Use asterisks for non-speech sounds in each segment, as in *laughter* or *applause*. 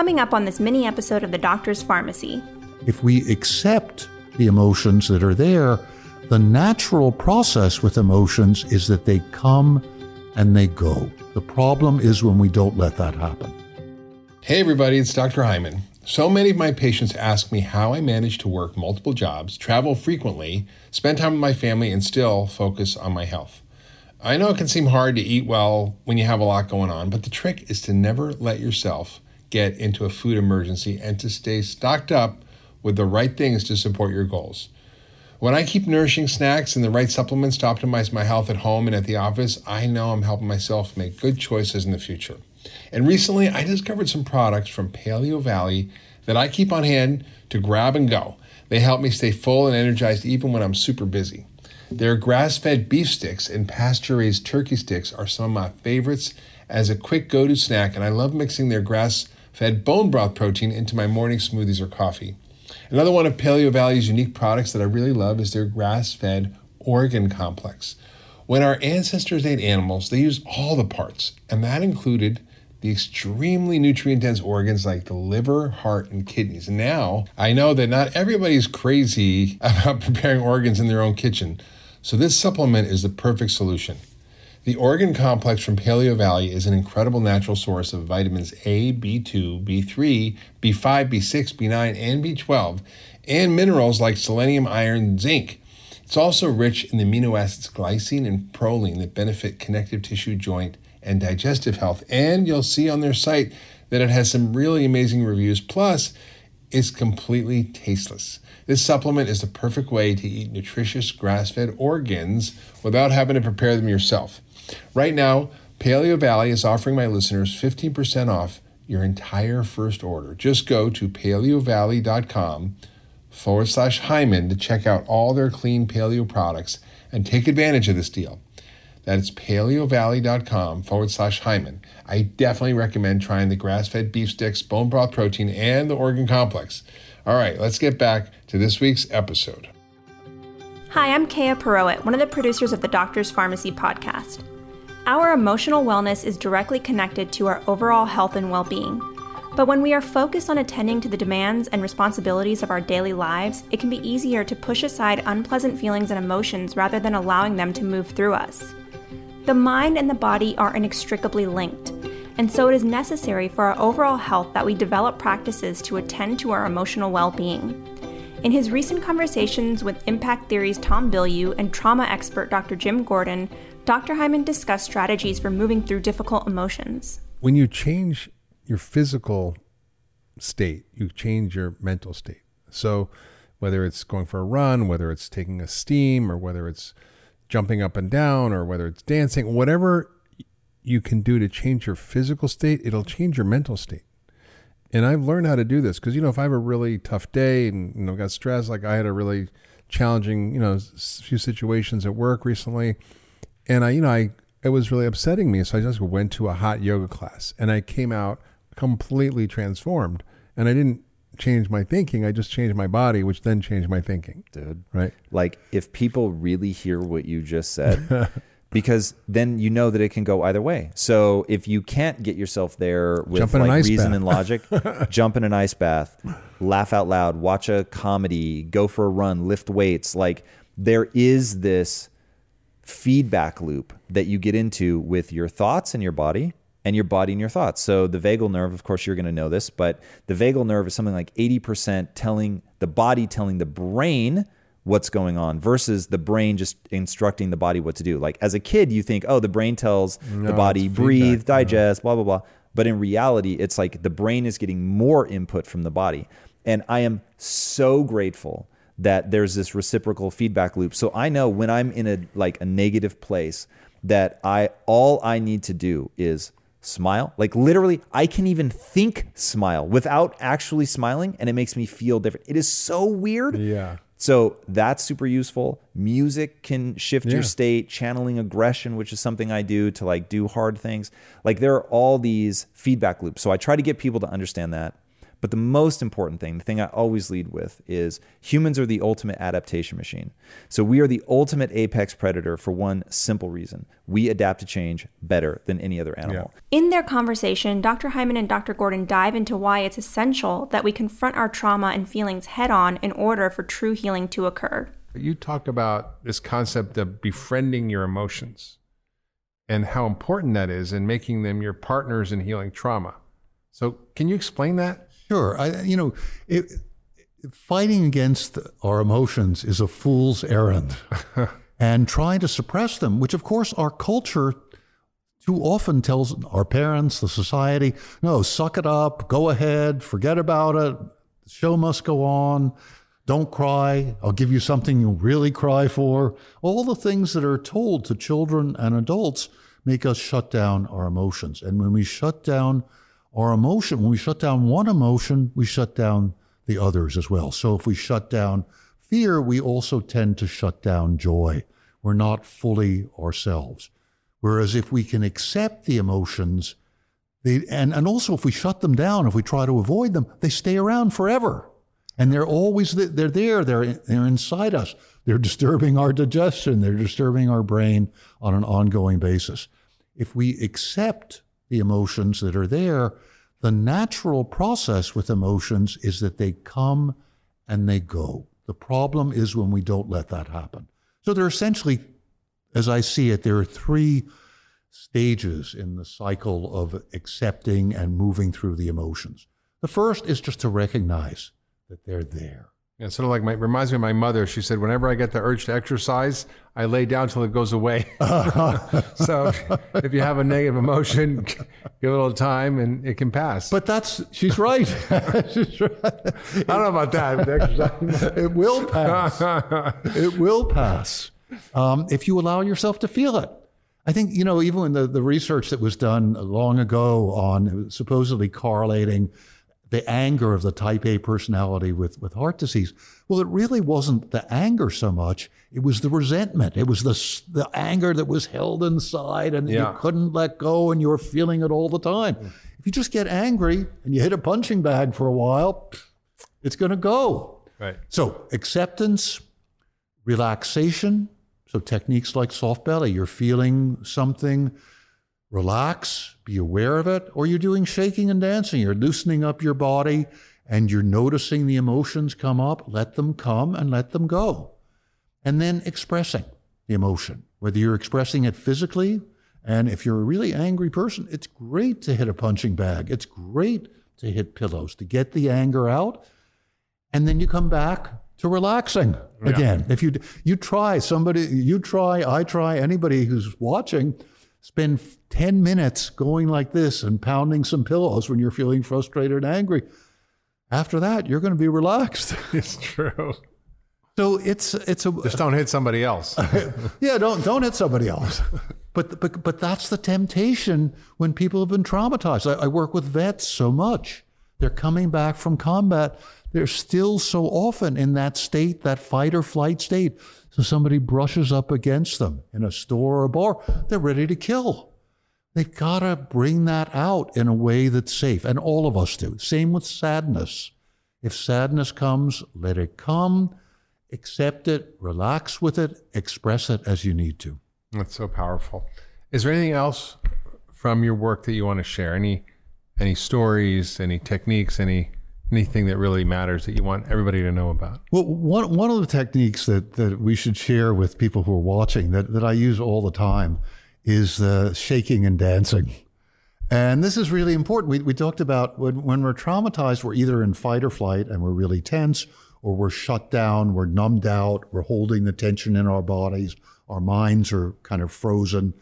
coming up on this mini episode of The Doctor's Pharmacy. If we accept the emotions that are there, the natural process with emotions is that they come and they go. The problem is when we don't let that happen. Hey, everybody, it's Dr. Hyman. So many of my patients ask me how I manage to work multiple jobs, travel frequently, spend time with my family, and still focus on my health. I know it can seem hard to eat well when you have a lot going on, but the trick is to never let yourself get into a food emergency and to stay stocked up with the right things to support your goals. When I keep nourishing snacks and the right supplements to optimize my health at home and at the office, I know I'm helping myself make good choices in the future. And recently, I discovered some products from Paleovalley that I keep on hand to grab and go. They help me stay full and energized even when I'm super busy. Their grass fed beef sticks and pasture raised turkey sticks are some of my favorites as a quick go to snack, and I love mixing their grass fed bone broth protein into my morning smoothies or coffee. Another one of Paleovalley's unique products that I really love is their grass fed organ complex. When our ancestors ate animals, they used all the parts, and that included the extremely nutrient dense organs like the liver, heart, and kidneys. Now I know that not everybody's crazy *laughs* about preparing organs in their own kitchen, so this supplement is the perfect solution. The organ complex from Paleovalley is an incredible natural source of vitamins A, B2, B3, B5, B6, B9, and B12, and minerals like selenium, iron, zinc. It's also rich in the amino acids glycine and proline that benefit connective tissue, joint, and digestive health. And you'll see on their site that it has some really amazing reviews. Plus, it's completely tasteless. This supplement is the perfect way to eat nutritious grass fed organs without having to prepare them yourself. Right now, Paleovalley is offering my listeners 15% off your entire first order. Just go to paleovalley.com forward slash Hyman to check out all their clean paleo products and take advantage of this deal. That's paleovalley.com forward slash Hyman. I definitely recommend trying the grass fed beef sticks, bone broth protein, and the organ complex. All right, let's get back to this week's episode. Hi, I'm Kaya Perowit, one of the producers of the Doctor's Pharmacy podcast. Our emotional wellness is directly connected to our overall health and well being. But when we are focused on attending to the demands and responsibilities of our daily lives, it can be easier to push aside unpleasant feelings and emotions rather than allowing them to move through us. The mind and the body are inextricably linked, and so it is necessary for our overall health that we develop practices to attend to our emotional well being. In his recent conversations with Impact Theory's Tom Bilyeu and trauma expert Dr. Jim Gordon, Dr. Hyman discussed strategies for moving through difficult emotions. When you change your physical state, you change your mental state. So, whether it's going for a run, whether it's taking a steam, or whether it's jumping up and down, or whether it's dancing, whatever you can do to change your physical state, it'll change your mental state. And I've learned how to do this because, you know, if I have a really tough day and, you know, got stressed, like I had a really challenging, you know, few situations at work recently, and I, you know, I it was really upsetting me. So I just went to a hot yoga class and I came out completely transformed. And I didn't change my thinking. I just changed my body, which then changed my thinking. Dude. Right. Like if people really hear what you just said, *laughs* because then you know that it can go either way. So if you can't get yourself there with like reason bath. and logic, *laughs* jump in an ice bath, laugh out loud, watch a comedy, go for a run, lift weights. Like there is this feedback loop that you get into with your thoughts and your body and your body and your thoughts. So the vagal nerve, of course, you're going to know this, but the vagal nerve is something like 80% telling the body, telling the brain what's going on versus the brain just instructing the body what to do. Like as a kid, you think, oh, the brain tells the body breathe, digest, blah, blah, blah. But in reality, it's like the brain is getting more input from the body. And I am so grateful that there's this reciprocal feedback loop. So I know when I'm in a like a negative place that I all I need to do is smile. Like literally I can even think smile without actually smiling and it makes me feel different. It is so weird. Yeah. So that's super useful. Music can shift Yeah. your state, channeling aggression, which is something I do to like do hard things. Like there are all these feedback loops. So I try to get people to understand that. But the most important thing, the thing I always lead with, is humans are the ultimate adaptation machine. So we are the ultimate apex predator for one simple reason we adapt to change better than any other animal. Yeah. In their conversation, Dr. Hyman and Dr. Gordon dive into why it's essential that we confront our trauma and feelings head on in order for true healing to occur. You talk about this concept of befriending your emotions and how important that is in making them your partners in healing trauma. So, can you explain that? Sure. I, you know, it, fighting against our emotions is a fool's errand. *laughs* and trying to suppress them, which of course our culture too often tells our parents, the society, no, suck it up, go ahead, forget about it, the show must go on, don't cry, I'll give you something you'll really cry for. All the things that are told to children and adults make us shut down our emotions. And when we shut down our emotion, when we shut down one emotion, we shut down the others as well. So if we shut down fear, we also tend to shut down joy. We're not fully ourselves. Whereas if we can accept the emotions, they, and, and also if we shut them down, if we try to avoid them, they stay around forever. And they're always, they're there, they're, they're inside us. They're disturbing our digestion, they're disturbing our brain on an ongoing basis. If we accept the emotions that are there, the natural process with emotions is that they come and they go. The problem is when we don't let that happen. So there are essentially, as I see it, there are three stages in the cycle of accepting and moving through the emotions. The first is just to recognize that they're there. Yeah, sort of like my reminds me of my mother. She said, "Whenever I get the urge to exercise, I lay down till it goes away." *laughs* so, if you have a negative emotion, *laughs* give it a little time, and it can pass. But that's she's right. *laughs* she's right. I don't know about that. it will pass. it will pass um, if you allow yourself to feel it. I think you know even in the the research that was done long ago on supposedly correlating the anger of the type A personality with, with heart disease. Well, it really wasn't the anger so much. It was the resentment. It was the, the anger that was held inside and yeah. you couldn't let go and you were feeling it all the time. Mm. If you just get angry and you hit a punching bag for a while, it's going to go. Right. So acceptance, relaxation. So techniques like soft belly, you're feeling something relax, be aware of it, or you're doing shaking and dancing. You're loosening up your body and you're noticing the emotions come up. Let them come and let them go. And then expressing the emotion, whether you're expressing it physically. And if you're a really angry person, it's great to hit a punching bag. It's great to hit pillows to get the anger out. And then you come back to relaxing again. Yeah. If you you try somebody, you try, I try, anybody who's watching, spend 10 minutes going like this and pounding some pillows when you're feeling frustrated and angry. After that, you're going to be relaxed. *laughs* It's true. So it's it's a just don't hit somebody else. *laughs* yeah, don't don't hit somebody else. But but but that's the temptation when people have been traumatized. I, I work with vets so much. They're coming back from combat. They're still so often in that state, that fight or flight state. So somebody brushes up against them in a store or a bar, they're ready to kill. They've got to bring that out in a way that's safe. And all of us do. Same with sadness. If sadness comes, let it come, accept it, relax with it, express it as you need to. That's so powerful. Is there anything else from your work that you want to share? Any any stories, any techniques, any anything that really matters that you want everybody to know about? Well, one, one of the techniques that, that we should share with people who are watching that, that I use all the time is uh, shaking and dancing. And this is really important. We, we talked about when, when we're traumatized, we're either in fight or flight and we're really tense, or we're shut down, we're numbed out, we're holding the tension in our bodies, our minds are kind of frozen.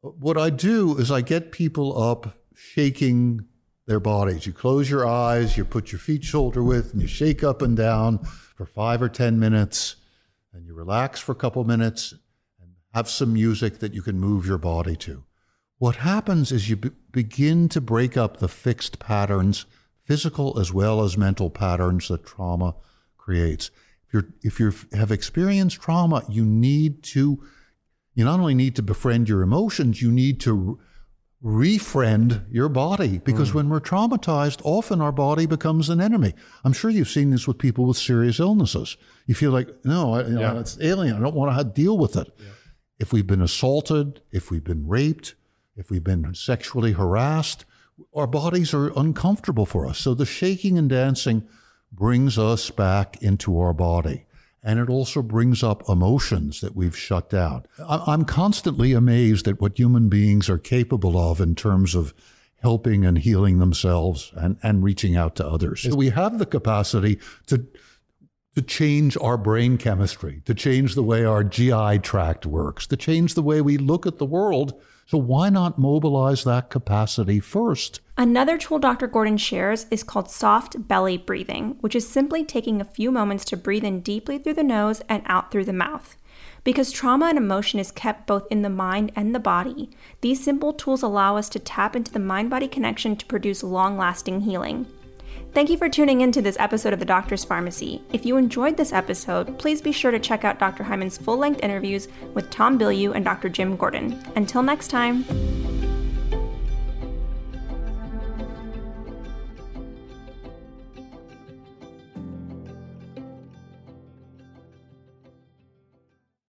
What I do is I get people up shaking their bodies. You close your eyes, you put your feet shoulder width, and you shake up and down for five or 10 minutes, and you relax for a couple minutes, and have some music that you can move your body to. What happens is you be- begin to break up the fixed patterns, physical as well as mental patterns that trauma creates. If you if you have experienced trauma, you need to you not only need to befriend your emotions, you need to refriend your body because mm. when we're traumatized, often our body becomes an enemy. I'm sure you've seen this with people with serious illnesses. You feel like, no, I, you know, it's alien. I don't want to deal with it. Yeah. If we've been assaulted, if we've been raped, if we've been sexually harassed, our bodies are uncomfortable for us. So the shaking and dancing brings us back into our body and it also brings up emotions that we've shut down. I'm constantly amazed at what human beings are capable of in terms of helping and healing themselves and, and reaching out to others. we have the capacity to to change our brain chemistry, to change the way our GI tract works, to change the way we look at the world so why not mobilize that capacity first? Another tool Dr. Gordon shares is called soft belly breathing, which is simply taking a few moments to breathe in deeply through the nose and out through the mouth. Because trauma and emotion is kept both in the mind and the body, these simple tools allow us to tap into the mind body connection to produce long lasting healing. Thank you for tuning in to this episode of The Doctor's Pharmacy. If you enjoyed this episode, please be sure to check out Dr. Hyman's full length interviews with Tom Bilyeu and Dr. Jim Gordon. Until next time.